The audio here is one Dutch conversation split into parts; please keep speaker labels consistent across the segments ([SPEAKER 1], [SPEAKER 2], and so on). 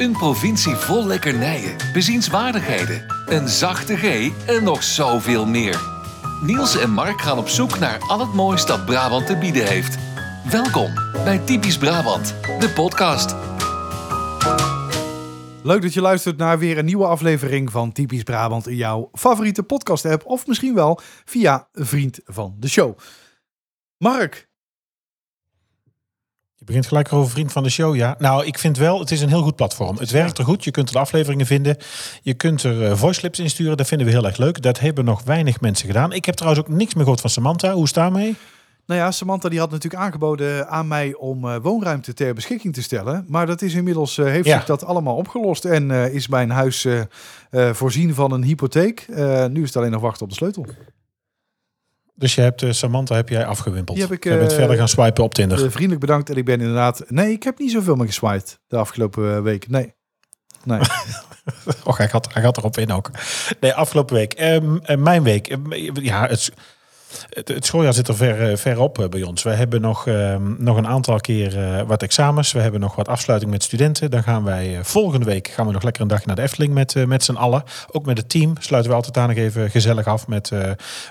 [SPEAKER 1] Een provincie vol lekkernijen, bezienswaardigheden, een zachte G en nog zoveel meer. Niels en Mark gaan op zoek naar al het moois dat Brabant te bieden heeft. Welkom bij Typisch Brabant, de podcast.
[SPEAKER 2] Leuk dat je luistert naar weer een nieuwe aflevering van Typisch Brabant in jouw favoriete podcast-app. Of misschien wel via Vriend van de Show. Mark,
[SPEAKER 3] begint gelijk over vriend van de show, ja. Nou, ik vind wel, het is een heel goed platform. Het werkt er goed. Je kunt er de afleveringen vinden. Je kunt er eh, voice clips insturen. Dat vinden we heel erg leuk. Dat hebben nog weinig mensen gedaan. Ik heb trouwens ook niks meer gehoord van Samantha. Hoe is het daarmee?
[SPEAKER 2] nou ja, Samantha die had natuurlijk aangeboden aan mij om eh, woonruimte ter beschikking te stellen. Maar dat is inmiddels, eh, heeft
[SPEAKER 3] Ja.
[SPEAKER 2] zich dat allemaal opgelost en is mijn huis voorzien van een hypotheek. Nu is het alleen nog wachten op de sleutel.
[SPEAKER 3] Dus je hebt eh, Samantha heb jij afgewimpeld.
[SPEAKER 2] Die heb ik,
[SPEAKER 3] je bent
[SPEAKER 2] eh,
[SPEAKER 3] verder gaan swipen op Tinder.
[SPEAKER 2] Eh, vriendelijk bedankt en ik ben inderdaad... Nee, ik heb niet zoveel meer geswiped de afgelopen week. Nee. Nee.
[SPEAKER 3] Och, hij gaat, hij gaat erop in ook. Nee, afgelopen week. Ehm, eh, mijn week. Ehm, ja, het, het, schooljaar zit er ver, eh, ver op eh, bij ons. We hebben nog, ehm, nog een aantal keer eh, wat examens. We hebben nog wat afsluiting met studenten. Dan gaan wij volgende week gaan we nog lekker een dagje naar de Efteling met, met z'n allen. Ook met het team sluiten we altijd daar nog even gezellig af met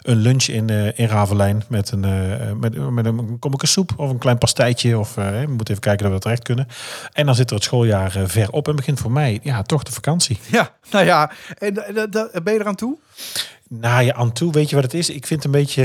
[SPEAKER 3] een lunch in, in Ravelijn. Met een, met, met een kommetje soep of een klein pastijtje. Of, we moeten even kijken dat we terecht kunnen. En dan zit er het schooljaar ver op en begint voor mij ja, toch de vakantie.
[SPEAKER 2] Ja, nou ja. En da- ben je eraan toe?
[SPEAKER 3] Nou ja, aan toe, weet je wat het is? Ik vind een beetje,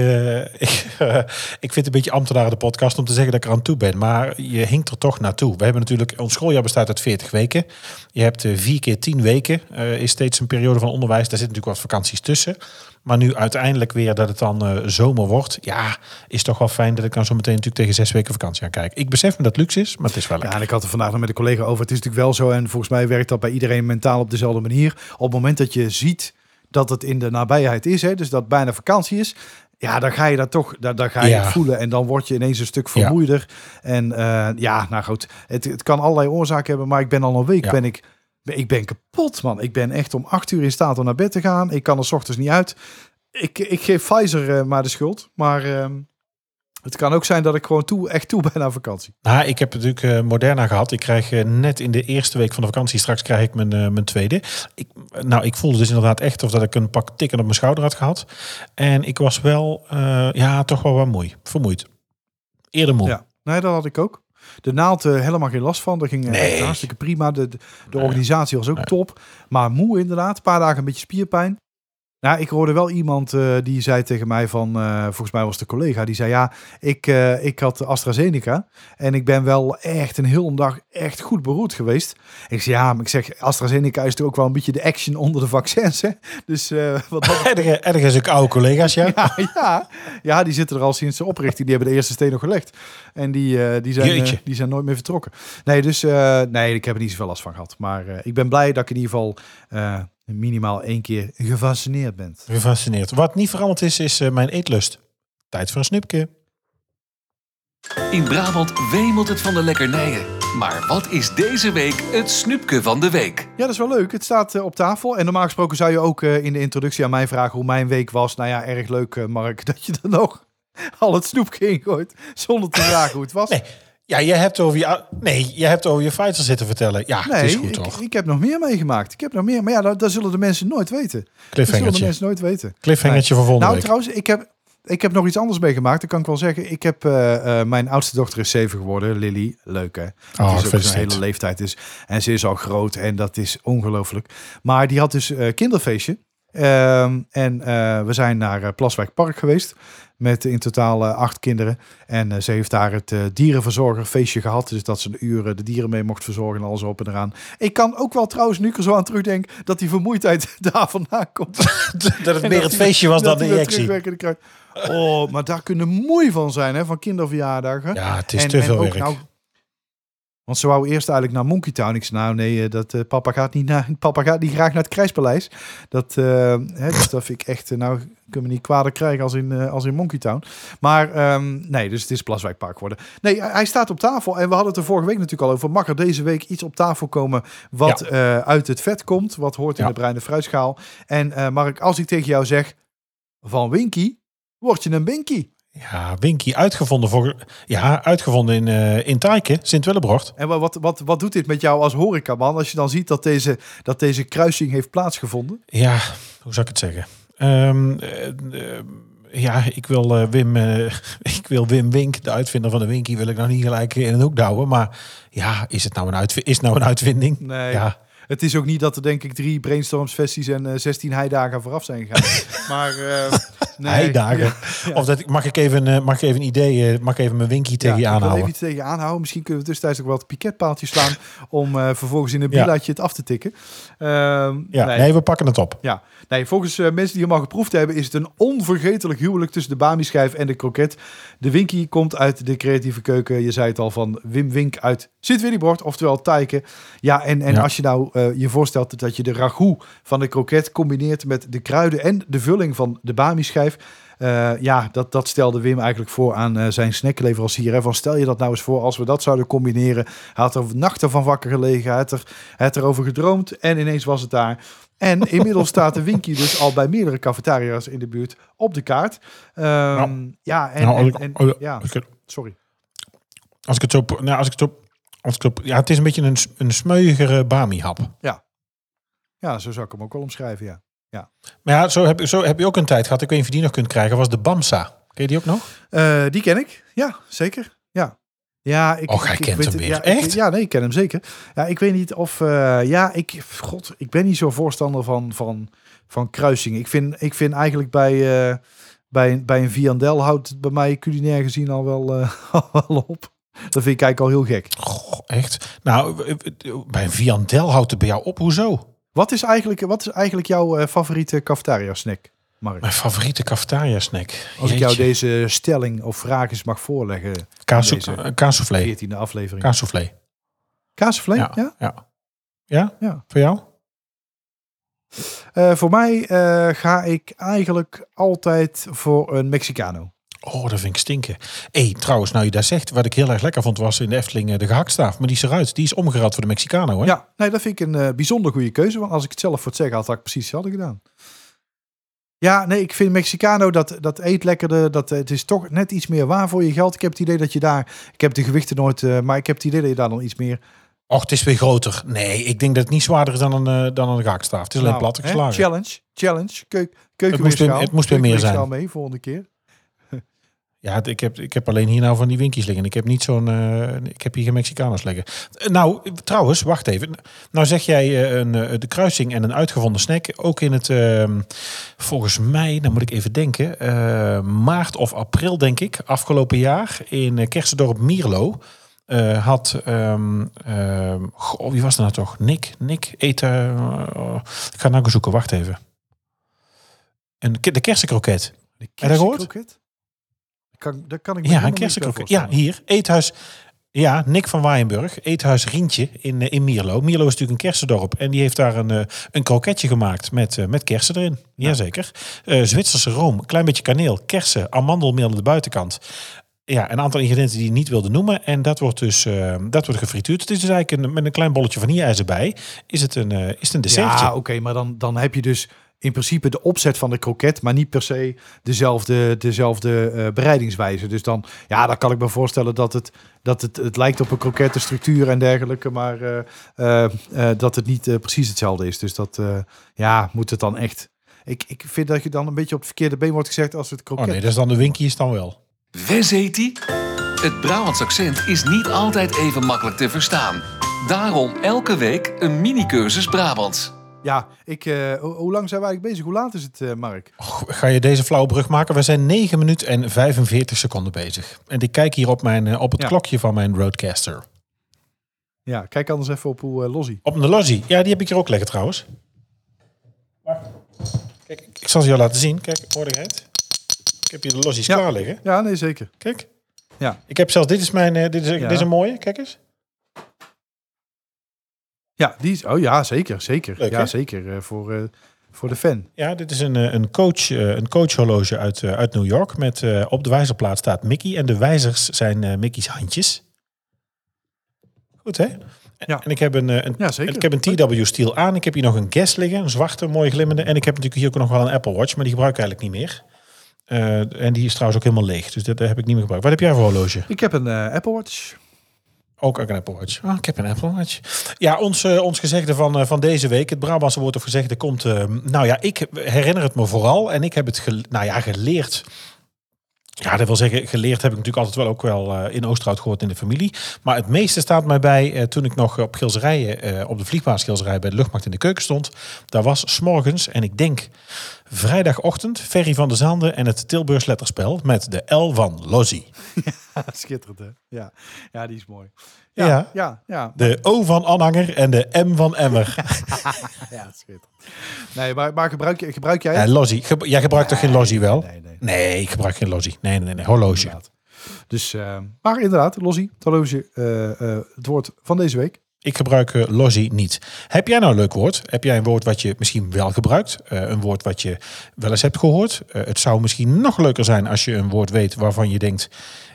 [SPEAKER 3] eh, ik, ik vind een beetje ambtenaren de podcast om te zeggen dat ik er aan toe ben. Maar je hinkt er toch naartoe. We hebben natuurlijk, ons schooljaar bestaat uit 40 weken. Je hebt eh, vier keer 10 weken, eh, is steeds een periode van onderwijs. Daar zitten natuurlijk wat vakanties tussen. Maar nu uiteindelijk weer dat het dan zomer wordt. Ja, is toch wel fijn dat ik dan zo meteen natuurlijk tegen zes weken vakantie aan kijk. Ik besef me dat het luxe is, maar het is wel
[SPEAKER 2] Ja,
[SPEAKER 3] lekker.
[SPEAKER 2] en ik had er vandaag nog met een collega over. Het is natuurlijk wel zo, en volgens mij werkt dat bij iedereen mentaal op dezelfde manier. Op het moment dat je ziet dat het in de nabijheid is, hè, dus dat bijna vakantie is, ja, dan ga je dat toch, dan, dan ga je
[SPEAKER 3] Ja.
[SPEAKER 2] het voelen en dan word je ineens een stuk vermoeider. En eh, ja, nou goed, het, het kan allerlei oorzaken hebben, maar ik ben al een week,
[SPEAKER 3] Ja.
[SPEAKER 2] ben ik, ik ben kapot, man. Ik ben echt om acht uur in staat om naar bed te gaan. Ik kan er 's ochtends niet uit. Ik, ik geef Pfizer eh, maar de schuld, maar ehm, het kan ook zijn dat ik gewoon toe, echt toe ben aan vakantie.
[SPEAKER 3] Nou, ik heb natuurlijk eh, Moderna gehad. Ik krijg eh, net in de eerste week van de vakantie, straks krijg ik mijn, eh, mijn tweede. Ik, nou, ik voelde dus inderdaad echt of dat ik een pak tikken op mijn schouder had gehad. En ik was wel, ja, toch wel wat moe, vermoeid. Eerder moe.
[SPEAKER 2] Ja, nee, dat had ik ook. De naald helemaal geen last van. Dat ging
[SPEAKER 3] Nee.
[SPEAKER 2] hartstikke prima. De, de, de organisatie was ook top. Maar moe inderdaad. Een paar dagen een beetje spierpijn. Nou, ik hoorde wel iemand eh, die zei tegen mij van, eh, volgens mij was de collega, die zei ja, ik, eh, ik had AstraZeneca en ik ben wel echt een hele dag echt goed beroerd geweest. Ik zei ja, maar ik zeg AstraZeneca is toch ook wel een beetje de action onder de vaccins, hè? Dus wat
[SPEAKER 3] Ergens, ook oude collega's, ja.
[SPEAKER 2] ja, ja. ja, die zitten er al sinds de oprichting. Die hebben de eerste steen nog gelegd. En die, die, zijn, die zijn nooit meer vertrokken. Nee, dus nee, ik heb er niet zoveel last van gehad. Maar ik ben blij dat ik in ieder geval minimaal één keer gevaccineerd ben.
[SPEAKER 3] Gefascineerd. Wat niet veranderd is, is eh, mijn eetlust. Tijd voor een snipje.
[SPEAKER 1] In Brabant wemelt het van de lekkernijen. Maar wat is deze week het snoepje van de week?
[SPEAKER 2] Ja, dat is wel leuk. Het staat eh, op tafel. En normaal gesproken zou je ook eh, in de introductie aan mij vragen hoe mijn week was. Nou ja, erg leuk, eh, Mark, dat je er nog al het snoepje ingooit. Zonder te vragen hoe het was.
[SPEAKER 3] Nee, ja, je hebt over je, nee, je hebt over je Pfizer zitten vertellen. Ja, het
[SPEAKER 2] Nee,
[SPEAKER 3] is goed
[SPEAKER 2] ik,
[SPEAKER 3] toch?
[SPEAKER 2] ik heb nog meer meegemaakt. Ik heb nog meer. Maar ja, dat, dat zullen de mensen nooit weten. Dat zullen de mensen nooit weten.
[SPEAKER 3] Cliffhangertje volgende
[SPEAKER 2] Nou,
[SPEAKER 3] week.
[SPEAKER 2] trouwens, ik heb, ik heb nog iets anders meegemaakt. Dat kan ik wel zeggen. Ik heb, eh, eh, mijn oudste dochter is zeven geworden. Lily, leuk hè.
[SPEAKER 3] Oh,
[SPEAKER 2] Het is ook hele leeftijd is. En ze is al groot en dat is ongelooflijk. Maar die had dus eh kinderfeestje. Ehm, en we zijn naar Plaswijk Park geweest. Met in totaal eh, acht kinderen. En eh, ze heeft daar het eh, dierenverzorger feestje gehad. Dus dat ze een uur de dieren mee mocht verzorgen en alles op en eraan. Ik kan ook wel trouwens, nu ik er zo aan terugdenk, dat die vermoeidheid daar vandaan komt.
[SPEAKER 3] dat het meer het feestje was dan de injectie.
[SPEAKER 2] Oh, maar daar kunnen moei van zijn, hè, van kinderverjaardagen.
[SPEAKER 3] Ja, het is
[SPEAKER 2] En-
[SPEAKER 3] te
[SPEAKER 2] en
[SPEAKER 3] veel
[SPEAKER 2] ook
[SPEAKER 3] werk.
[SPEAKER 2] nou- want ze wou eerst eigenlijk naar Monkey Town. Ik zei, nou nee, eh, dat, eh, papa, gaat niet naar, papa gaat niet graag naar het Krijspaleis. Dat, eh, hè, dus dat vind ik echt, nou kunnen we niet kwader krijgen als in, eh, als in Monkey Town. Maar ehm, nee, dus het is Plaswijk Park worden. Nee, hij staat op tafel. En we hadden het er vorige week natuurlijk al over. Mag er deze week iets op tafel komen wat
[SPEAKER 3] Ja.
[SPEAKER 2] uit het vet komt? Wat hoort in
[SPEAKER 3] Ja.
[SPEAKER 2] de bruine fruitschaal? En Mark, als ik tegen jou zeg, van Winky, word je een Binky.
[SPEAKER 3] Ja, Winky uitgevonden voor. Ja, uitgevonden in, eh in Taaike, Sint-Willebrocht.
[SPEAKER 2] En wa- wat, wat, wat doet dit met jou als horecaman als je dan ziet dat deze, dat deze kruising heeft plaatsgevonden?
[SPEAKER 3] Ja, hoe zou ik het zeggen? Ehm, eh, ja, ik wil, eh, Wim, ik wil Wim Wink, de uitvinder van de Winky, wil ik nou niet gelijk in een hoek douwen. Maar ja, is het nou een, is nou een uitvinding?
[SPEAKER 2] Nee.
[SPEAKER 3] Ja,
[SPEAKER 2] Het is ook niet dat er denk ik drie brainstorms sessies en eh 16 heidagen vooraf zijn gegaan. maar eh nee.
[SPEAKER 3] heidagen.
[SPEAKER 2] Ja, ja.
[SPEAKER 3] Of dat, mag, ik even, eh, mag ik even een idee, eh, mag ik even mijn Winky tegen je aanhouden?
[SPEAKER 2] even iets tegen je aanhouden. Misschien kunnen we tussentijds ook wat piketpaaltjes slaan om eh, vervolgens in een bilaatje het af te tikken. Ehm,
[SPEAKER 3] Ja,
[SPEAKER 2] nee.
[SPEAKER 3] nee. we pakken het op.
[SPEAKER 2] Ja, nee, volgens mensen die hem al geproefd hebben, is het een onvergetelijk huwelijk tussen de Bami-schijf en de kroket. De Winky komt uit de creatieve keuken, je zei het al, van Wim Wink uit Sint-Willibord, oftewel Tijken. Ja, en, en
[SPEAKER 3] Ja.
[SPEAKER 2] als je nou eh, je voorstelt dat je de ragout van de kroket combineert met de kruiden en de vulling van de Bami-schijf. Eh, ja, dat, dat stelde Wim eigenlijk voor aan eh, zijn snackleverancier. Hè, van stel je dat nou eens voor als we dat zouden combineren. Hij had er nachten van wakker gelegen, hij had, er, hij had erover gedroomd en ineens was het daar. En inmiddels staat de Winky dus al bij meerdere cafetaria's in de buurt op de kaart. Ehm, ja, en,
[SPEAKER 3] Nou, ik-
[SPEAKER 2] en-
[SPEAKER 3] oh,
[SPEAKER 2] ja,
[SPEAKER 3] het-
[SPEAKER 2] sorry.
[SPEAKER 3] Als ik het zo... Nou, als ik het zo... Als ik het, op- ja, het is een beetje een, een smeuigere Bami-hap.
[SPEAKER 2] Ja, zo zou ik hem ook wel omschrijven, ja.
[SPEAKER 3] Maar ja, zo heb, zo heb je ook een tijd gehad. Ik weet niet of je die nog kunt krijgen. Was de Bamsa. Ken je die ook nog?
[SPEAKER 2] Eh, die ken ik, ja, zeker. Ja. Ja, ik,
[SPEAKER 3] Och, hij
[SPEAKER 2] ik-
[SPEAKER 3] kent
[SPEAKER 2] weet
[SPEAKER 3] hem weer.
[SPEAKER 2] Ja, ik-
[SPEAKER 3] Echt?
[SPEAKER 2] ja, nee, ik ken hem zeker. Ja, ik weet niet of... eh, ja, ik... God, ik ben niet zo voorstander van, van, van kruisingen. Ik vind, ik vind eigenlijk bij, eh, bij, bij een Viandel houdt het bij mij culinair gezien al wel, al wel op. Dat vind ik eigenlijk al heel gek.
[SPEAKER 3] Goh, echt? Nou, bij een Viandel houdt het bij jou op. Hoezo?
[SPEAKER 2] Wat is eigenlijk, wat is eigenlijk jouw eh, favoriete cafetaria snack, Mark?
[SPEAKER 3] Mijn favoriete cafetaria snack.
[SPEAKER 2] Als ik jou deze stelling of vraag eens mag voorleggen.
[SPEAKER 3] Kaas, eh, kaassoufflé.
[SPEAKER 2] 14e aflevering.
[SPEAKER 3] Kaassoufflé.
[SPEAKER 2] Kaassoufflé? Ja.
[SPEAKER 3] Ja. Ja. ja.
[SPEAKER 2] Ja.
[SPEAKER 3] Voor jou?
[SPEAKER 2] Eh, voor mij ga ik eigenlijk altijd voor een Mexicano.
[SPEAKER 3] Oh, dat vind ik stinken. hey, trouwens, nou je daar zegt, wat ik heel erg lekker vond was in de Efteling eh, de gehaktstaaf. Maar die is eruit. Die is omgerad voor de Mexicano, hè?
[SPEAKER 2] Ja, nee, dat vind ik een eh, bijzonder goede keuze. Want als ik het zelf voor het zeggen had, had ik precies hetzelfde gedaan. Ja, nee, ik vind Mexicano, dat, dat eet lekkerder. Dat, eh, het is toch net iets meer waar voor je geld. Ik heb het idee dat je daar... Ik heb de gewichten nooit... eh, maar ik heb het idee dat je daar dan iets meer...
[SPEAKER 3] Och, het is weer groter. Nee, ik denk dat het niet zwaarder is dan een, eh, dan een gehaktstaaf. Het is alleen
[SPEAKER 2] Nou,
[SPEAKER 3] plat
[SPEAKER 2] hè,
[SPEAKER 3] geslagen.
[SPEAKER 2] Challenge, challenge. Keuk,
[SPEAKER 3] Het moest weer- het moest weer meer zijn.
[SPEAKER 2] Mee volgende keer.
[SPEAKER 3] Ja, ik heb, ik heb alleen hier nou van die winkies liggen. Ik heb niet zo'n. eh, ik heb hier geen Mexicanos liggen. Eh, Nou, trouwens, wacht even. Nou zeg jij eh, een, de kruising en een uitgevonden snack. Ook in het. ehm, volgens mij, dan moet ik even denken. maart of april, denk ik. Afgelopen jaar in Kersendorp Mierlo. had. ehm, ehm, goh, wie was er nou toch? Nick. Nick eten. ik ga nou zoeken. Wacht even. En de kersenkroket.
[SPEAKER 2] De
[SPEAKER 3] dat
[SPEAKER 2] kersenkroket? Kan, dat kan ik me
[SPEAKER 3] Ja, een Ja, hier. Eethuis. Ja, Nick van Waaienburg. Eethuis Rientje in, eh, in Mierlo. Mierlo is natuurlijk een kersendorp. En die heeft daar een, eh, een kroketje gemaakt met, eh, met kersen erin. Jazeker. Eh Zwitserse room. Klein beetje kaneel. Kersen. Amandelmeel aan de buitenkant. Ja, een aantal ingrediënten die je niet wilde noemen. En dat wordt dus dat wordt gefrituurd. Het is dus eigenlijk een, met een klein bolletje vanille-ijs erbij. Is het een, eh, is het een dessertje.
[SPEAKER 2] Ja, oké, maar dan, dan heb je dus in principe de opzet van de kroket, maar niet per se dezelfde, dezelfde eh, bereidingswijze. Dus dan, ja, dan kan ik me voorstellen dat het, dat het, het lijkt op een kroket, de structuur en dergelijke, maar eh, eh, dat het niet precies hetzelfde is. Dus dat, eh, ja, moet het dan echt. Ik, ik vind dat je dan een beetje op het verkeerde been wordt gezegd als het
[SPEAKER 3] Oh
[SPEAKER 2] kroket.
[SPEAKER 3] nee, dat is dan de winkie is dan wel.
[SPEAKER 1] Wes heet die? Het Brabants accent is niet altijd even makkelijk te verstaan. Daarom elke week een mini-cursus Brabants.
[SPEAKER 2] Ja, ik, eh, ho- hoe lang zijn wij eigenlijk bezig? Hoe laat is het, eh, Mark?
[SPEAKER 3] Och, Ga je deze flauwe brug maken? We zijn 9 minuten en 45 seconden bezig. En ik kijk hier op, mijn, eh, op het
[SPEAKER 2] Ja.
[SPEAKER 3] klokje van mijn Roadcaster.
[SPEAKER 2] Ja, kijk anders even op hoe uh.
[SPEAKER 3] Op de Lozzie. Ja, die heb ik hier ook liggen trouwens. Kijk, ik zal ze jou laten zien. Kijk, hoor je het? Ik heb hier de Lozies
[SPEAKER 2] Ja.
[SPEAKER 3] klaar liggen.
[SPEAKER 2] Ja, nee, zeker.
[SPEAKER 3] Kijk.
[SPEAKER 2] Ja.
[SPEAKER 3] Ik heb zelfs, dit is mijn, dit is,
[SPEAKER 2] Ja.
[SPEAKER 3] dit is een mooie. Kijk eens.
[SPEAKER 2] Ja, die is, oh ja, zeker, zeker.
[SPEAKER 3] Leuk,
[SPEAKER 2] ja, zeker eh, voor, eh, voor de fan.
[SPEAKER 3] Ja, dit is een, eh, een, coach, een coachhorloge uit, uit New York. Met op de wijzerplaat staat Mickey. En de wijzers zijn Mickey's handjes. Goed, hè?
[SPEAKER 2] Ja.
[SPEAKER 3] En ik heb een, een,
[SPEAKER 2] Ja,
[SPEAKER 3] ik heb een TW-stiel aan. Ik heb hier nog een Guess liggen. Een zwarte, mooi glimmende. En ik heb natuurlijk hier ook nog wel een Apple Watch. Maar die gebruik ik eigenlijk niet meer. En die is trouwens ook helemaal leeg. Dus dat heb ik niet meer gebruikt. Wat heb jij voor horloge?
[SPEAKER 2] Ik heb een Apple Watch.
[SPEAKER 3] Ook een Apple Watch. Ah, ik heb een Apple Watch. Ja, ons, eh, ons gezegde van, eh, van deze week. Het Brabantse woord of gezegde komt... eh, nou ja, ik herinner het me vooral. En ik heb het nou ja, geleerd... Ja, dat wil zeggen, geleerd heb ik natuurlijk altijd wel ook wel in Oosterhout gehoord in de familie. Maar het meeste staat mij bij toen ik nog op Gilserijen, op de vliegbaas bij de luchtmacht in de keuken stond. Daar was s'morgens, en ik denk vrijdagochtend, Ferry van de Zaande en het Tilburgs letterspel met de L van Lozzie.
[SPEAKER 2] Schitterend, hè? Ja. ja, die is mooi.
[SPEAKER 3] Ja.
[SPEAKER 2] Ja, ja, ja.
[SPEAKER 3] De O van Anhanger en de M van Emmer.
[SPEAKER 2] ja schitterend. Nee, maar, maar gebruik, je- gebruik jij
[SPEAKER 3] Ja. Ge- Jij gebruikt toch geen Lozzie wel?
[SPEAKER 2] Nee, nee.
[SPEAKER 3] Nee, ik gebruik geen Lozzie. Nee, nee, nee, nee. horloge.
[SPEAKER 2] Inderdaad. Dus, eh, maar inderdaad, Lossie, het horloge, eh, eh, het woord van deze week.
[SPEAKER 3] Ik gebruik eh, Lozzie niet. Heb jij nou een leuk woord? Heb jij een woord wat je misschien wel gebruikt? Eh, een woord wat je wel eens hebt gehoord? Eh, het zou misschien nog leuker zijn als je een woord weet waarvan je denkt...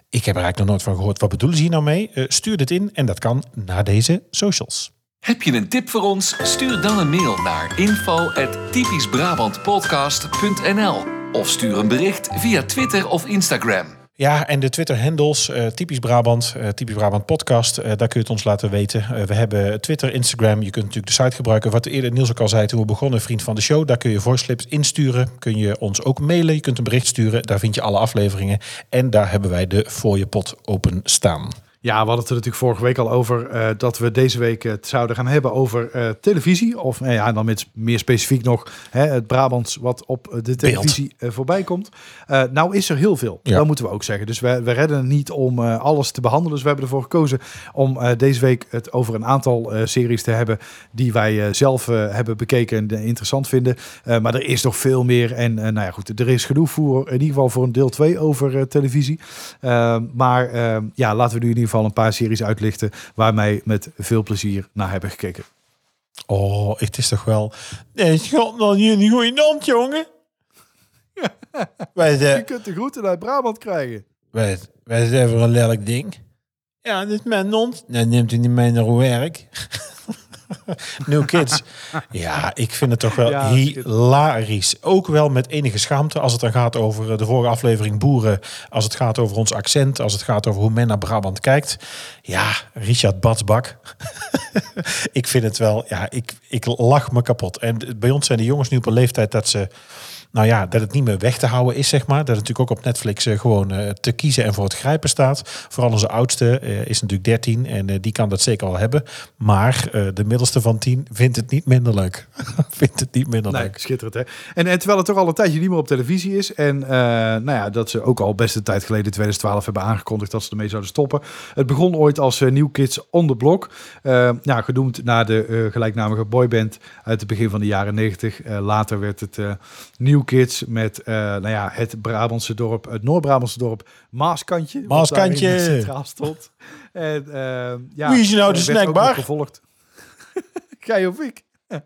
[SPEAKER 3] Ik heb er eigenlijk nog nooit van gehoord. Wat bedoelen ze hier nou mee? Stuur dit in en dat kan naar deze socials.
[SPEAKER 1] Heb je een tip voor ons? Stuur dan een mail naar info@typischbrabantpodcast.nl of stuur een bericht via Twitter of Instagram.
[SPEAKER 3] Ja, en de Twitter-handles, eh, typisch Brabant, eh, typisch Brabant podcast, eh, daar kun je het ons laten weten. We hebben Twitter, Instagram, je kunt natuurlijk de site gebruiken. Wat eerder Niels ook al zei toen we begonnen, vriend van de show, daar kun je voice slips insturen. Kun je ons ook mailen, je kunt een bericht sturen, daar vind je alle afleveringen. En daar hebben wij de voor je pot open staan.
[SPEAKER 2] Ja, we hadden het er natuurlijk vorige week al over eh, dat we deze week het zouden gaan hebben over eh, televisie. Of nou ja, dan met meer specifiek nog hè, het Brabants wat op de televisie eh, voorbij komt. Nou is er heel veel,
[SPEAKER 3] Ja.
[SPEAKER 2] dat moeten we ook zeggen. Dus we, we redden het niet om alles te behandelen. Dus we hebben ervoor gekozen om deze week het over een aantal series te hebben die wij zelf hebben bekeken en interessant vinden. Maar er is nog veel meer. En nou ja, goed, er is genoeg voor in ieder geval voor een deel 2 over televisie. Maar ja, laten we nu in ieder geval een paar series uitlichten waar wij met veel plezier naar hebben gekeken.
[SPEAKER 3] Oh, het is toch wel... Nee, schat, nou jullie goedenavond, jongen. wij,
[SPEAKER 2] Je
[SPEAKER 3] zijn,
[SPEAKER 2] kunt de groeten uit Brabant krijgen.
[SPEAKER 3] wij, wij zijn voor een lelijk ding. Ja, dit is mijn hond. Dan neemt u niet mee naar werk. New Kids. Ja, ik vind het toch wel
[SPEAKER 2] Ja,
[SPEAKER 3] hilarisch. Ook wel met enige schaamte als het dan gaat over eh, de vorige aflevering Boeren. Als het gaat over ons accent. Als het gaat over hoe men naar Brabant kijkt. Ja, Richard Batsbak. ik vind het wel, ja, ik, ik lach me kapot. En bij ons zijn de jongens nu op een leeftijd dat ze... Nou ja, dat het niet meer weg te houden is, zeg maar. Dat het natuurlijk ook op Netflix eh, gewoon eh, te kiezen en voor het grijpen staat. Vooral onze oudste eh, is natuurlijk 13 en die kan dat zeker wel hebben. Maar de middelste van 10 vindt het niet minder leuk. vindt het niet minder
[SPEAKER 2] Nee,
[SPEAKER 3] leuk.
[SPEAKER 2] schitterend hè. En, en terwijl het toch al een tijdje niet meer op televisie is. En nou ja, dat ze ook al best een tijd geleden, 2012, hebben aangekondigd dat ze ermee zouden stoppen. Het begon ooit als New Kids on the Block. Ja, genoemd naar de gelijknamige boyband uit het begin van de jaren 90. Eh, later werd het New Kids met eh, nou ja, het Brabantse dorp, het Noord-Brabantse dorp Maaskantje.
[SPEAKER 3] Maaskantje.
[SPEAKER 2] daarin centraal stond. En, eh, ja,
[SPEAKER 3] Wie is nou de
[SPEAKER 2] er werd ook
[SPEAKER 3] snackbar?
[SPEAKER 2] gevolgd. Gij of ik?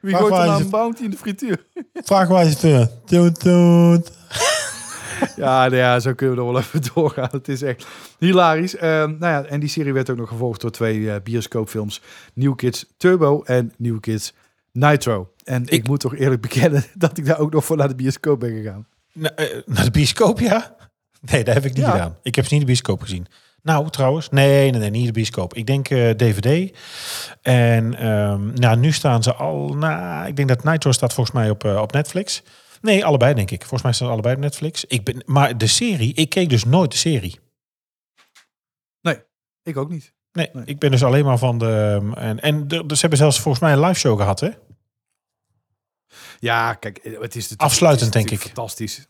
[SPEAKER 2] Wie
[SPEAKER 3] Waar
[SPEAKER 2] gooit er nou een bounty in de frituur?
[SPEAKER 3] Vraag waar is het? Toet, toet.
[SPEAKER 2] Ja, nou ja, zo kunnen we nog wel even doorgaan. Het is echt hilarisch. Ehm, nou ja, en die serie werd ook nog gevolgd door twee eh, bioscoopfilms. New Kids Turbo en New Kids Nitro. En ik,
[SPEAKER 3] Ik-
[SPEAKER 2] moet toch eerlijk bekennen dat ik daar ook nog voor naar de bioscoop ben gegaan.
[SPEAKER 3] Na- eh, naar de bioscoop, ja? Nee, dat heb ik niet
[SPEAKER 2] Ja.
[SPEAKER 3] gedaan. Ik heb ze niet de bioscoop gezien. Nou, trouwens, nee, nee, nee, niet de bioscoop. Ik denk eh, DVD. En ehm, nou, nu staan ze al. Nou, ik denk dat Nitro staat volgens mij op, eh, op Netflix. Nee, allebei denk ik. Volgens mij staan ze allebei op Netflix. Ik ben, maar de serie, ik keek dus nooit de serie.
[SPEAKER 2] Ik ook niet.
[SPEAKER 3] Nee,
[SPEAKER 2] Nee.
[SPEAKER 3] ik ben dus alleen maar van de. En, en de, dus ze hebben zelfs volgens mij een live show gehad, hè?
[SPEAKER 2] Ja, kijk, het is
[SPEAKER 3] Afsluitend,
[SPEAKER 2] het is
[SPEAKER 3] denk
[SPEAKER 2] natuurlijk Fantastisch.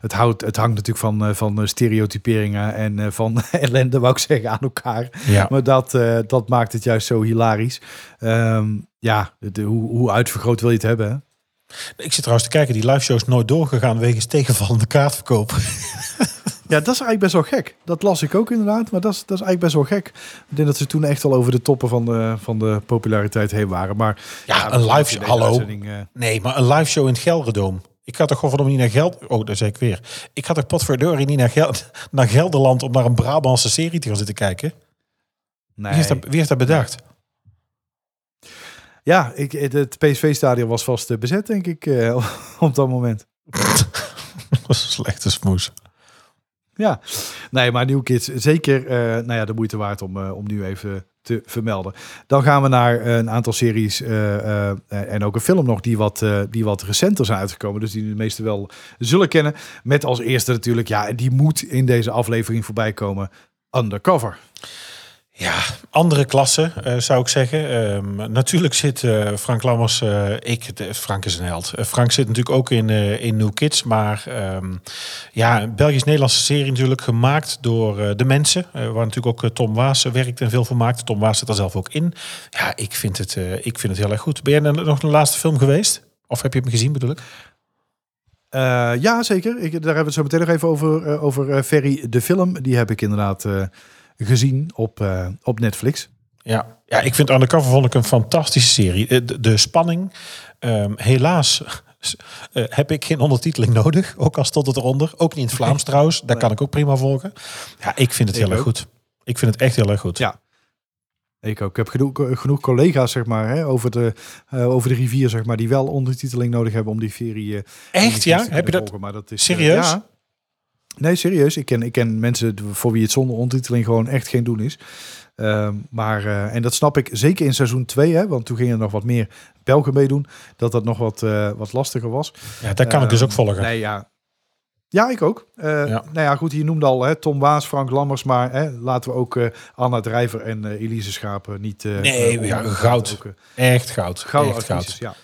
[SPEAKER 2] Het, houdt, het hangt natuurlijk van, eh, van eh, stereotyperingen en eh, van ellende, wou ik zeggen, aan elkaar.
[SPEAKER 3] Ja.
[SPEAKER 2] Maar dat, dat maakt het juist zo hilarisch. Ehm, ja, de, hoe, hoe uitvergroot wil je het hebben? Hè?
[SPEAKER 3] Ik zit trouwens te kijken, die live show is nooit doorgegaan wegens tegenvallende kaartverkoop.
[SPEAKER 2] Ja, dat is eigenlijk best wel gek. Dat las ik ook inderdaad, maar dat is, dat is eigenlijk best wel gek. Ik denk dat ze toen echt al over de toppen van de, van de populariteit heen waren. Maar
[SPEAKER 3] Ja, een live show, hallo.
[SPEAKER 2] eh,
[SPEAKER 3] Nee, maar een live show in het Gelderdoom. Ik ga toch gewoon niet naar Geld. Oh, daar zeg ik weer. Ik ga toch potverdorie niet naar, Gel naar Gelderland om naar een Brabantse serie te gaan zitten kijken.
[SPEAKER 2] nee.
[SPEAKER 3] Wie, heeft dat, wie heeft dat bedacht?
[SPEAKER 2] Ja, ik, het- PSV-stadion was vast eh, bezet, denk ik, eh, op dat moment.
[SPEAKER 3] Slechte smoes.
[SPEAKER 2] Ja, nee, maar New Kids zeker eh, nou ja, de moeite waard om, eh, om nu even te vermelden. Dan gaan we naar een aantal series eh, eh, en ook een film nog die wat, eh, die wat recenter zijn uitgekomen. Dus die de meesten wel zullen kennen. Met als eerste natuurlijk, ja, die moet in deze aflevering voorbij komen. Undercover.
[SPEAKER 3] Ja, andere klasse eh, zou ik zeggen. Ehm, natuurlijk zit eh, Frank Lammers, eh, ik, Frank is een held. Frank zit natuurlijk ook in, in New Kids, maar ehm, ja, een Belgisch-Nederlandse serie natuurlijk gemaakt door de mensen, waar natuurlijk ook Tom Waas werkt en veel van maakt. Tom Waas zit er zelf ook in. Ja, ik vind het, ik vind het heel erg goed. Ben jij nog de laatste film geweest? Of heb je hem gezien bedoel ik?
[SPEAKER 2] Ja, zeker. Ik, daar hebben we het zo meteen nog even over. over Ferry, de film. Die heb ik inderdaad gezien op, eh, op Netflix.
[SPEAKER 3] Ja, ja ik vind Undercover vond ik een fantastische serie. Eh, De, de spanning, ehm, helaas eh, heb ik geen ondertiteling nodig. Ook al stond het eronder. Ook niet in het Vlaams trouwens. Daar kan ik ook prima volgen. Ja, ik vind het
[SPEAKER 2] Ik
[SPEAKER 3] heel erg goed. Ik vind het echt heel erg goed.
[SPEAKER 2] Ja. Ik ook. Ik heb genoeg, genoeg collega's zeg maar, hè, over, de, eh, over de rivier zeg maar, die wel ondertiteling nodig hebben om die serie. eh,
[SPEAKER 3] Echt, ja?
[SPEAKER 2] te
[SPEAKER 3] Heb je dat
[SPEAKER 2] volgen. Maar dat is,
[SPEAKER 3] serieus?
[SPEAKER 2] ja. Nee, serieus. Ik ken, ik ken mensen voor wie het zonder ondertiteling gewoon echt geen doen is. Ehm, maar, eh, en dat snap ik zeker in seizoen 2, hè, want toen gingen er nog wat meer Belgen meedoen. Dat dat nog wat, eh, wat lastiger was.
[SPEAKER 3] Ja, daar kan ik dus
[SPEAKER 2] Ehm,
[SPEAKER 3] ook volgen.
[SPEAKER 2] Nee, ja. Ja, ik ook. Eh,
[SPEAKER 3] Ja.
[SPEAKER 2] Nou ja, goed, je noemde al hè, Tom Waas, Frank Lammers, maar hè, laten we ook Anna Drijver en Elise Schapen niet...
[SPEAKER 3] Nee, ja, goud.
[SPEAKER 2] ook,
[SPEAKER 3] Echt goud.
[SPEAKER 2] gouden
[SPEAKER 3] echt goud.
[SPEAKER 2] ja.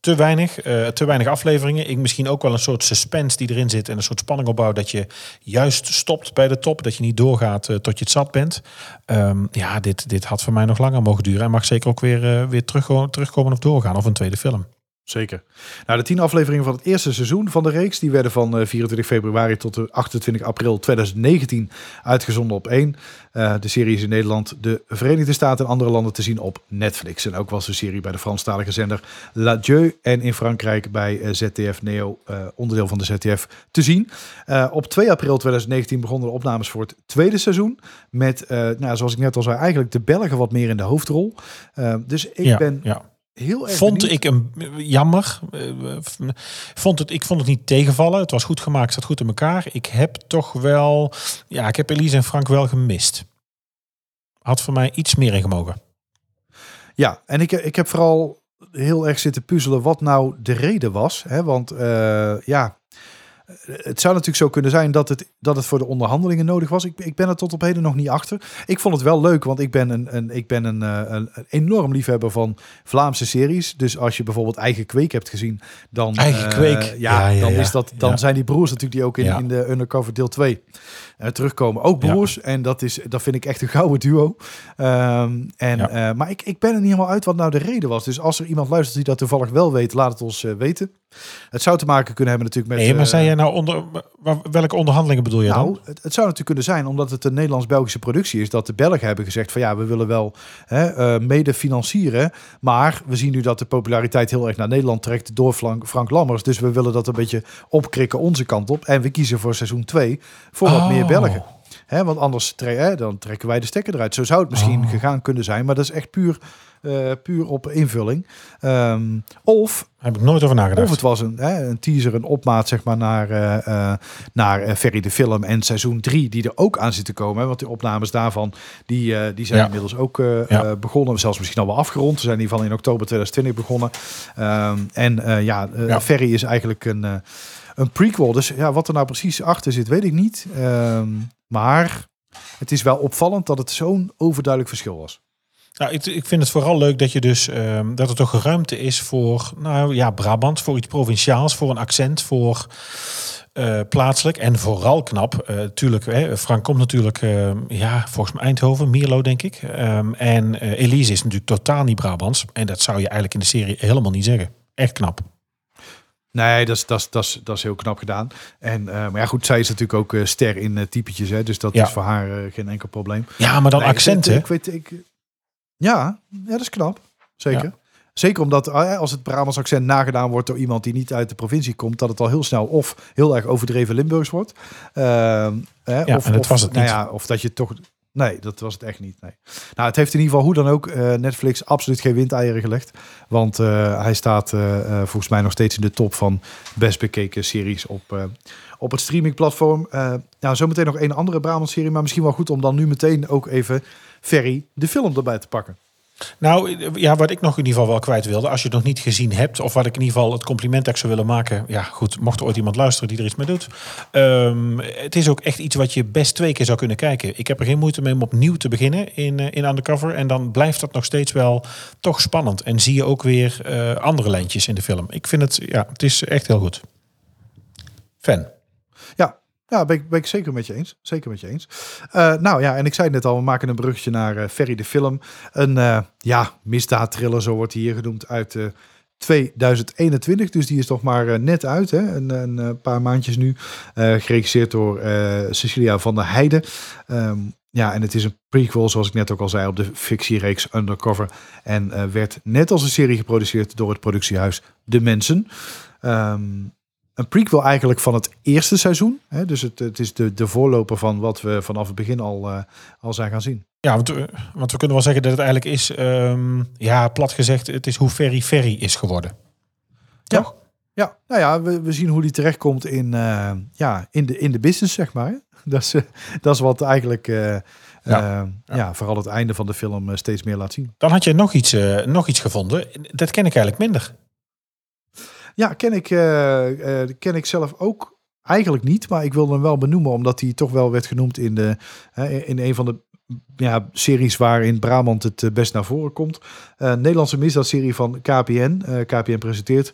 [SPEAKER 3] Te weinig, eh, te weinig afleveringen. Ik misschien ook wel een soort suspense die erin zit. En een soort spanning opbouwt dat je juist stopt bij de top. Dat je niet doorgaat eh, tot je het zat bent. Ehm, ja, dit, dit had voor mij nog langer mogen duren. En mag zeker ook weer, eh, weer terug, terugkomen of doorgaan. Of een tweede film.
[SPEAKER 2] Zeker. Nou, de tien afleveringen van het eerste seizoen van de reeks, die werden van eh, 24 februari tot de 28 april 2019 uitgezonden op één. Eh, de serie is in Nederland, de Verenigde Staten en andere landen te zien op Netflix. En ook was de serie bij de Franstalige zender La Dieu en in Frankrijk bij eh, ZDF Neo, eh, onderdeel van de ZDF, te zien. Eh, op 2 april 2019 begonnen de opnames voor het tweede seizoen. Met, eh, nou, zoals ik net al zei, eigenlijk de Belgen wat meer in de hoofdrol. Eh, dus ik
[SPEAKER 3] ja,
[SPEAKER 2] ben
[SPEAKER 3] ja.
[SPEAKER 2] Heel erg
[SPEAKER 3] Vond
[SPEAKER 2] benieuwd.
[SPEAKER 3] ik hem jammer. Eh, Vond het, ik vond het niet tegenvallen. Het was goed gemaakt, zat goed in elkaar. Ik heb toch wel... Ja, ik heb Elise en Frank wel gemist. Had voor mij iets meer in gemogen.
[SPEAKER 2] Ja, en ik, ik heb vooral heel erg zitten puzzelen wat nou de reden was. Hè? Want eh, ja, het zou natuurlijk zo kunnen zijn dat het, dat het voor de onderhandelingen nodig was. Ik, ik ben er tot op heden nog niet achter. Ik vond het wel leuk, want ik ben een, een, ik ben een, eh, een, een enorm liefhebber van Vlaamse series. Dus als je bijvoorbeeld Eigen Kweek hebt gezien, dan,
[SPEAKER 3] Eigen
[SPEAKER 2] eh,
[SPEAKER 3] Kweek.
[SPEAKER 2] ja,
[SPEAKER 3] Ja, ja,
[SPEAKER 2] dan. Is dat, dan zijn die broers natuurlijk die ook in, in de Undercover deel 2 eh, terugkomen. Ook broers. En dat, is, dat vind ik echt een gouden duo. Ehm, en, maar ik, ik ben er niet helemaal uit wat nou de reden was. Dus als er iemand luistert die dat toevallig wel weet, laat het ons weten. Het zou te maken kunnen hebben natuurlijk met...
[SPEAKER 3] Nee, maar zei jij nou onder... Welke onderhandelingen bedoel je
[SPEAKER 2] nou,
[SPEAKER 3] dan?
[SPEAKER 2] het, het zou natuurlijk kunnen zijn, omdat het een Nederlands-Belgische productie is, dat de Belgen hebben gezegd van ja, we willen wel hè, eh, mede financieren, maar we zien nu dat de populariteit heel erg naar Nederland trekt door Frank, Frank Lammers, dus we willen dat een beetje opkrikken onze kant op en we kiezen voor seizoen 2 voor wat
[SPEAKER 3] Oh.
[SPEAKER 2] meer Belgen. Hè, want anders tre hè, dan trekken wij de stekker eruit. Zo zou het misschien
[SPEAKER 3] Oh.
[SPEAKER 2] gegaan kunnen zijn, maar dat is echt puur, eh, puur op invulling. Ehm, of
[SPEAKER 3] Heb ik nooit over nagedacht.
[SPEAKER 2] of het was een, hè, een teaser, een opmaat zeg maar, naar, eh, eh, naar Ferry de Film en seizoen 3, die er ook aan zit te komen. Hè, want de opnames daarvan, die, die zijn
[SPEAKER 3] Ja.
[SPEAKER 2] inmiddels ook
[SPEAKER 3] Ja.
[SPEAKER 2] begonnen. Zelfs misschien al wel afgerond. Ze zijn in ieder geval in oktober 2020 begonnen. Ehm, en ja,
[SPEAKER 3] Ja.
[SPEAKER 2] Ferry is eigenlijk een, een prequel. Dus ja, wat er nou precies achter zit, weet ik niet. Ehm, maar het is wel opvallend dat het zo'n overduidelijk verschil was.
[SPEAKER 3] Nou, ik, ik vind het vooral leuk dat je dus ehm, dat er toch ruimte is voor, nou ja, Brabant, voor iets provinciaals, voor een accent, voor eh, plaatselijk en vooral knap. eh tuurlijk, hè, Frank komt natuurlijk, ehm, ja, volgens mij Eindhoven, Mierlo denk ik. Ehm, en eh, Elise is natuurlijk totaal niet Brabants. En dat zou je eigenlijk in de serie helemaal niet zeggen. Echt knap.
[SPEAKER 2] Nee, dat is, dat is, dat is, dat is heel knap gedaan. En, maar ja, goed, zij is natuurlijk ook ster in typetjes. Hè, dus dat
[SPEAKER 3] Ja.
[SPEAKER 2] is voor haar geen enkel probleem.
[SPEAKER 3] Ja, maar dan
[SPEAKER 2] Nee,
[SPEAKER 3] accenten.
[SPEAKER 2] Ik, weet, ik, ja, ja, dat is knap. Zeker.
[SPEAKER 3] Ja.
[SPEAKER 2] Zeker omdat eh, als het Brabants accent nagedaan wordt door iemand die niet uit de provincie komt, dat het al heel snel of heel erg overdreven Limburgs wordt. Ehm, hè,
[SPEAKER 3] Ja,
[SPEAKER 2] of,
[SPEAKER 3] en dat
[SPEAKER 2] of,
[SPEAKER 3] was het
[SPEAKER 2] nou
[SPEAKER 3] niet.
[SPEAKER 2] ja, of dat je toch. Nee, dat was het echt niet. Nee. Nou, het heeft in ieder geval hoe dan ook eh, Netflix absoluut geen windeieren gelegd. Want eh, hij staat eh, volgens mij nog steeds in de top van best bekeken series op, op het streamingplatform. Nou, zometeen nog een andere Brabant-serie. Maar misschien wel goed om dan nu meteen ook even Ferry de film erbij te pakken.
[SPEAKER 3] Nou, ja, wat ik nog in ieder geval wel kwijt wilde, als je het nog niet gezien hebt, of wat ik in ieder geval het compliment dat zou willen maken. Ja, goed, mocht er ooit iemand luisteren die er iets mee doet. Ehm, het is ook echt iets wat je best twee keer zou kunnen kijken. Ik heb er geen moeite mee om opnieuw te beginnen in, eh, in Undercover. En dan blijft dat nog steeds wel toch spannend. En zie je ook weer eh, andere lijntjes in de film. Ik vind het, ja, het is echt heel goed. Fan.
[SPEAKER 2] Ja, ja ben, ik, ben zeker met je eens. Zeker met je eens. Eh, nou ja, en ik zei net al, we maken een bruggetje naar eh, Ferry de film. Een uh, ja, misdaadthriller, zo wordt hij hier genoemd, uit uh, 2021. Dus die is toch maar net uit, hè? Een, een paar maandjes nu. geregisseerd door Cecilia van der Heijden. Um, ja, en het is een prequel, zoals ik net ook al zei, op de fictiereeks Undercover. En werd net als een serie geproduceerd door het productiehuis De Mensen. Um, een prequel eigenlijk van het eerste seizoen. Hè? Dus het, het is de, de voorloper van wat we vanaf het begin al, uh, al zijn gaan zien.
[SPEAKER 3] Ja, want, want, we kunnen wel zeggen dat het eigenlijk is, um, ja, plat gezegd, het is hoe Ferry Ferry is geworden. Toch?
[SPEAKER 2] Ja, ja nou ja, we, we zien hoe die terechtkomt in, uh, ja, in, de, in de business, zeg maar. Dat is, dat is wat eigenlijk, ja. Ja. ja. vooral het einde van de film steeds meer laat zien.
[SPEAKER 3] Dan had je nog iets, nog iets gevonden. Dat ken ik eigenlijk minder.
[SPEAKER 2] Ja, ken ik, uh, uh, ken ik zelf ook eigenlijk niet. Maar ik wil hem wel benoemen, omdat hij toch wel werd genoemd in, de, in een van de ja, series waarin Brabant het best naar voren komt. Nederlandse misdaadserie van KPN. KPN presenteert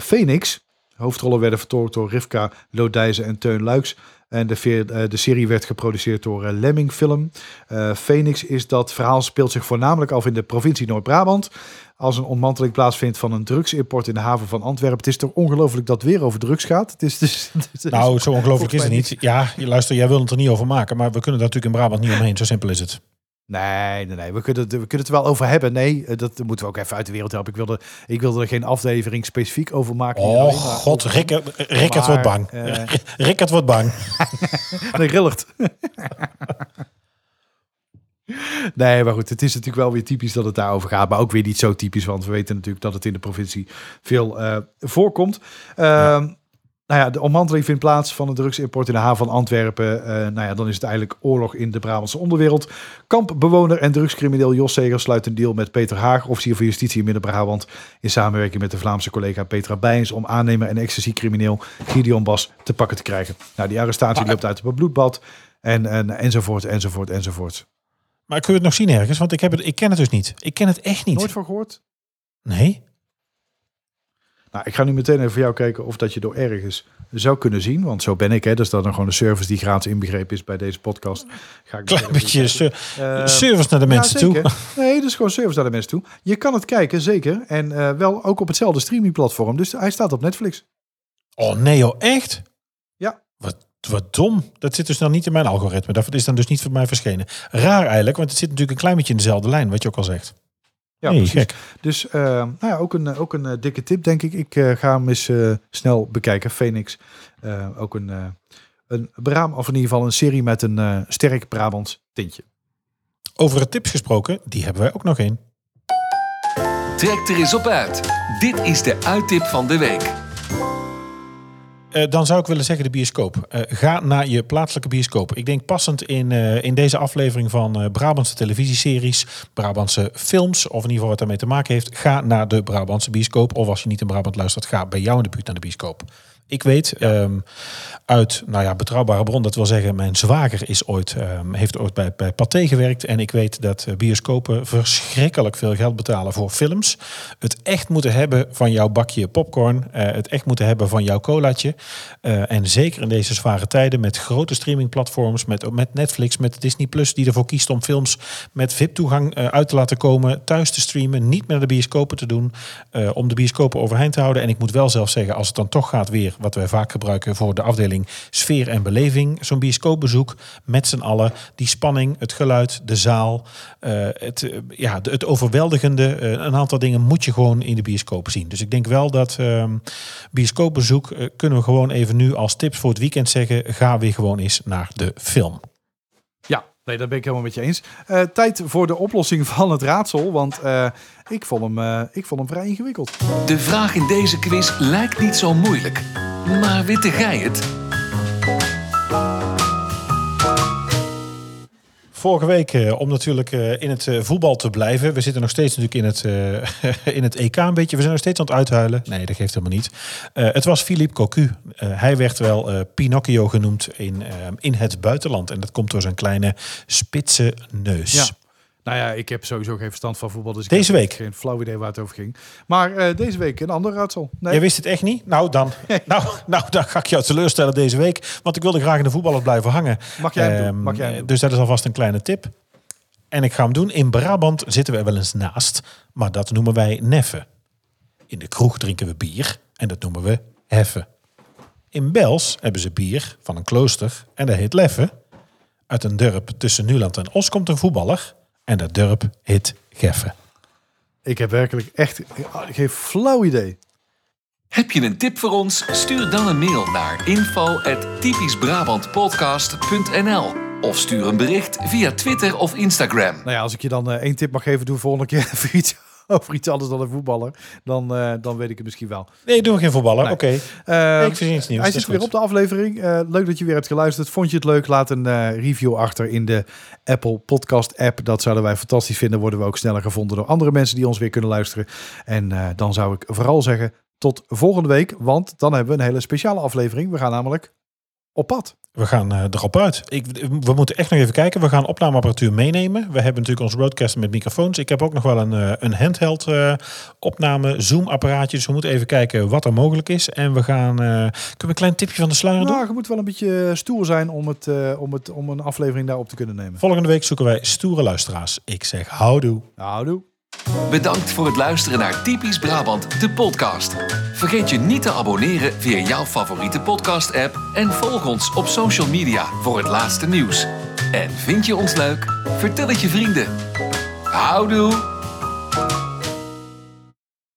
[SPEAKER 2] Phoenix. Hoofdrollen werden vertolkt door Rivka Lodijzen en Teun Luiks. En de, de, serie werd geproduceerd door uh, Lemming Film. Uh, Phoenix is dat verhaal speelt zich voornamelijk af in de provincie Noord-Brabant. Als een ontmanteling plaatsvindt van een drugsimport in de haven van Antwerpen. Het is toch ongelooflijk dat het weer over drugs gaat. Het is, dus,
[SPEAKER 3] het is, nou, zo ongelooflijk is het niet. Ja, luister, jij wil het er niet over maken. Maar we kunnen daar natuurlijk in Brabant niet omheen. Zo simpel is het.
[SPEAKER 2] Nee, nee, nee. We kunnen, het, we kunnen het er wel over hebben. Nee, dat moeten we ook even uit de wereld helpen. Ik wilde, ik wilde er geen aflevering specifiek over maken.
[SPEAKER 3] Oh god, Rickert, Rickert wordt bang. Uh, Rickert wordt bang.
[SPEAKER 2] nee, rillert. Nee, maar goed, het is natuurlijk wel weer typisch dat het daarover gaat. Maar ook weer niet zo typisch, want we weten natuurlijk dat het in de provincie veel uh, voorkomt. Uh, ja. Nou ja, de ommanteling vindt plaats van de drugsimport in de haven van Antwerpen. Uh, nou ja, dan is het eigenlijk oorlog in de Brabantse onderwereld. Kampbewoner en drugscrimineel Jos Segers sluit een deal met Peter Haag, officier van justitie in Midden-Brabant, in samenwerking met de Vlaamse collega Petra Bijns om aannemer en ecstasy-crimineel Gideon Bas te pakken te krijgen. Nou, die arrestatie loopt uit op een bloedbad en, en, enzovoort, enzovoort, enzovoort.
[SPEAKER 3] Maar kun je het nog zien ergens? Want ik, heb het, ik ken het dus niet. Ik ken het echt niet.
[SPEAKER 2] Nooit van gehoord?
[SPEAKER 3] Nee.
[SPEAKER 2] Nou, ik ga nu meteen even voor jou kijken of dat je door ergens zou kunnen zien. Want zo ben ik, hè. Dus dat dan gewoon een service die gratis inbegrepen is bij deze podcast.
[SPEAKER 3] Ga ik Klein beetje uh, service naar de mensen ja, toe.
[SPEAKER 2] Nee, dus gewoon service naar de mensen toe. Je kan het kijken, zeker. En uh, wel ook op hetzelfde streamingplatform. Dus hij staat op Netflix.
[SPEAKER 3] Oh nee joh, echt?
[SPEAKER 2] Ja.
[SPEAKER 3] Wat wat dom. Dat zit dus dan niet in mijn algoritme. Dat is dan dus niet voor mij verschenen. Raar eigenlijk, want het zit natuurlijk een klein beetje in dezelfde lijn, wat je ook al zegt.
[SPEAKER 2] Ja, nee, gek. Dus uh, nou ja, ook een, ook een uh, dikke tip, denk ik. Ik uh, ga hem eens snel bekijken. Phoenix. ook een, een Braam, of in ieder geval een serie met een sterk Brabants tintje.
[SPEAKER 3] Over het tips gesproken, die hebben wij ook nog één.
[SPEAKER 1] Trek er eens op uit. Dit is de uittip van de week.
[SPEAKER 3] Uh, dan zou ik willen zeggen de bioscoop. Uh, ga naar je plaatselijke bioscoop. Ik denk passend in, uh, in deze aflevering van Brabantse televisieseries, Brabantse films, of in ieder geval wat daarmee te maken heeft. Ga naar de Brabantse bioscoop. Of als je niet in Brabant luistert, ga bij jou in de buurt naar de bioscoop. Ik weet ja. um, uit nou ja, betrouwbare bron, dat wil zeggen, mijn zwager is ooit, um, heeft ooit bij, bij Pathé gewerkt. En ik weet dat bioscopen verschrikkelijk veel geld betalen voor films. Het echt moeten hebben van jouw bakje popcorn. Uh, het echt moeten hebben van jouw colaatje. Uh, en zeker in deze zware tijden met grote streamingplatforms, met, met Netflix, met Disney Plus, die ervoor kiest om films met VIP-toegang uh, uit te laten komen, thuis te streamen, niet meer naar de bioscopen te doen, om de bioscopen overeind te houden. En ik moet wel zelf zeggen, als het dan toch gaat weer wat wij vaak gebruiken voor de afdeling sfeer en beleving. Zo'n bioscoopbezoek met z'n allen. Die spanning, het geluid, de zaal, uh, het, uh, ja, het overweldigende. Uh, een aantal dingen moet je gewoon in de bioscoop zien. Dus ik denk wel dat ehm, bioscoopbezoek kunnen we gewoon even nu als tips voor het weekend zeggen. Ga weer gewoon eens naar de film.
[SPEAKER 2] Ja, Nee, dat ben ik helemaal met je eens. Eh, tijd voor de oplossing van het raadsel, want eh, ik, vond hem, eh, ik vond hem vrij ingewikkeld.
[SPEAKER 1] De vraag in deze quiz lijkt niet zo moeilijk. Maar witte gij het?
[SPEAKER 3] Vorige week, eh, om natuurlijk eh, in het eh, voetbal te blijven. We zitten nog steeds natuurlijk in het, eh, in het EK een beetje. We zijn nog steeds aan het uithuilen. Nee, dat geeft helemaal niet. Eh, het was Philippe Cocu. Eh, hij werd wel eh, Pinocchio genoemd in, in het buitenland. En dat komt door zijn kleine spitse neus.
[SPEAKER 2] Ja. Nou ja, ik heb sowieso geen verstand van voetbal, dus ik
[SPEAKER 3] Deze week?
[SPEAKER 2] geen flauw idee waar het over ging. Maar eh, deze week een ander raadsel. Nee.
[SPEAKER 3] Jij wist het echt niet? Nou dan, nou, nou, dan ga ik jou teleurstellen deze week. Want ik wilde graag in de voetballers blijven hangen.
[SPEAKER 2] Mag jij hem doen?
[SPEAKER 3] Ehm,
[SPEAKER 2] Mag jij?
[SPEAKER 3] Dus dat is alvast een kleine tip. En ik ga hem doen. In Brabant zitten we er wel eens naast. Maar dat noemen wij neffen. In de kroeg drinken we bier. En dat noemen we heffen. In Bels hebben ze bier van een klooster. En dat heet Leffe. Uit een dorp tussen Nuland en Os komt een voetballer. En dat dorp heet Geffen.
[SPEAKER 2] Ik heb werkelijk echt geen flauw idee.
[SPEAKER 1] Heb je een tip voor ons? Stuur dan een mail naar info@typischbrabantpodcast.nl of stuur een bericht via Twitter of Instagram.
[SPEAKER 2] Nou ja, als ik je dan eh, één tip mag geven, doe volgende keer even iets over iets anders dan een voetballer. Dan, eh, dan weet ik het misschien wel.
[SPEAKER 3] Nee, doen we geen voetballer.
[SPEAKER 2] Nee.
[SPEAKER 3] Oké.
[SPEAKER 2] Eh,
[SPEAKER 3] ik verzin iets nieuws.
[SPEAKER 2] Hij zit weer op de aflevering. Eh, leuk dat je weer hebt geluisterd. Vond je het leuk? Laat een review achter in de Apple Podcast app. Dat zouden wij fantastisch vinden. Worden we ook sneller gevonden door andere mensen die ons weer kunnen luisteren. En dan zou ik vooral zeggen tot volgende week. Want dan hebben we een hele speciale aflevering. We gaan namelijk op pad.
[SPEAKER 3] We gaan eh, erop uit. Ik, we moeten echt nog even kijken. We gaan opnameapparatuur meenemen. We hebben natuurlijk ons roadcaster met microfoons. Ik heb ook nog wel een, eh, een handheld eh, opname Zoom apparaatje. Dus we moeten even kijken wat er mogelijk is. En we gaan... kunnen we een klein tipje van de sluier doen?
[SPEAKER 2] Nou, je moet wel een beetje stoer zijn om, het, om, het, om een aflevering daarop te kunnen nemen.
[SPEAKER 3] Volgende week zoeken wij stoere luisteraars. Ik zeg houdoe.
[SPEAKER 2] Nou, doe.
[SPEAKER 1] Bedankt voor het luisteren naar Typisch Brabant, de podcast. Vergeet je niet te abonneren via jouw favoriete podcast-app en volg ons op social media voor het laatste nieuws. En vind je ons leuk? Vertel het je vrienden. Houdoe!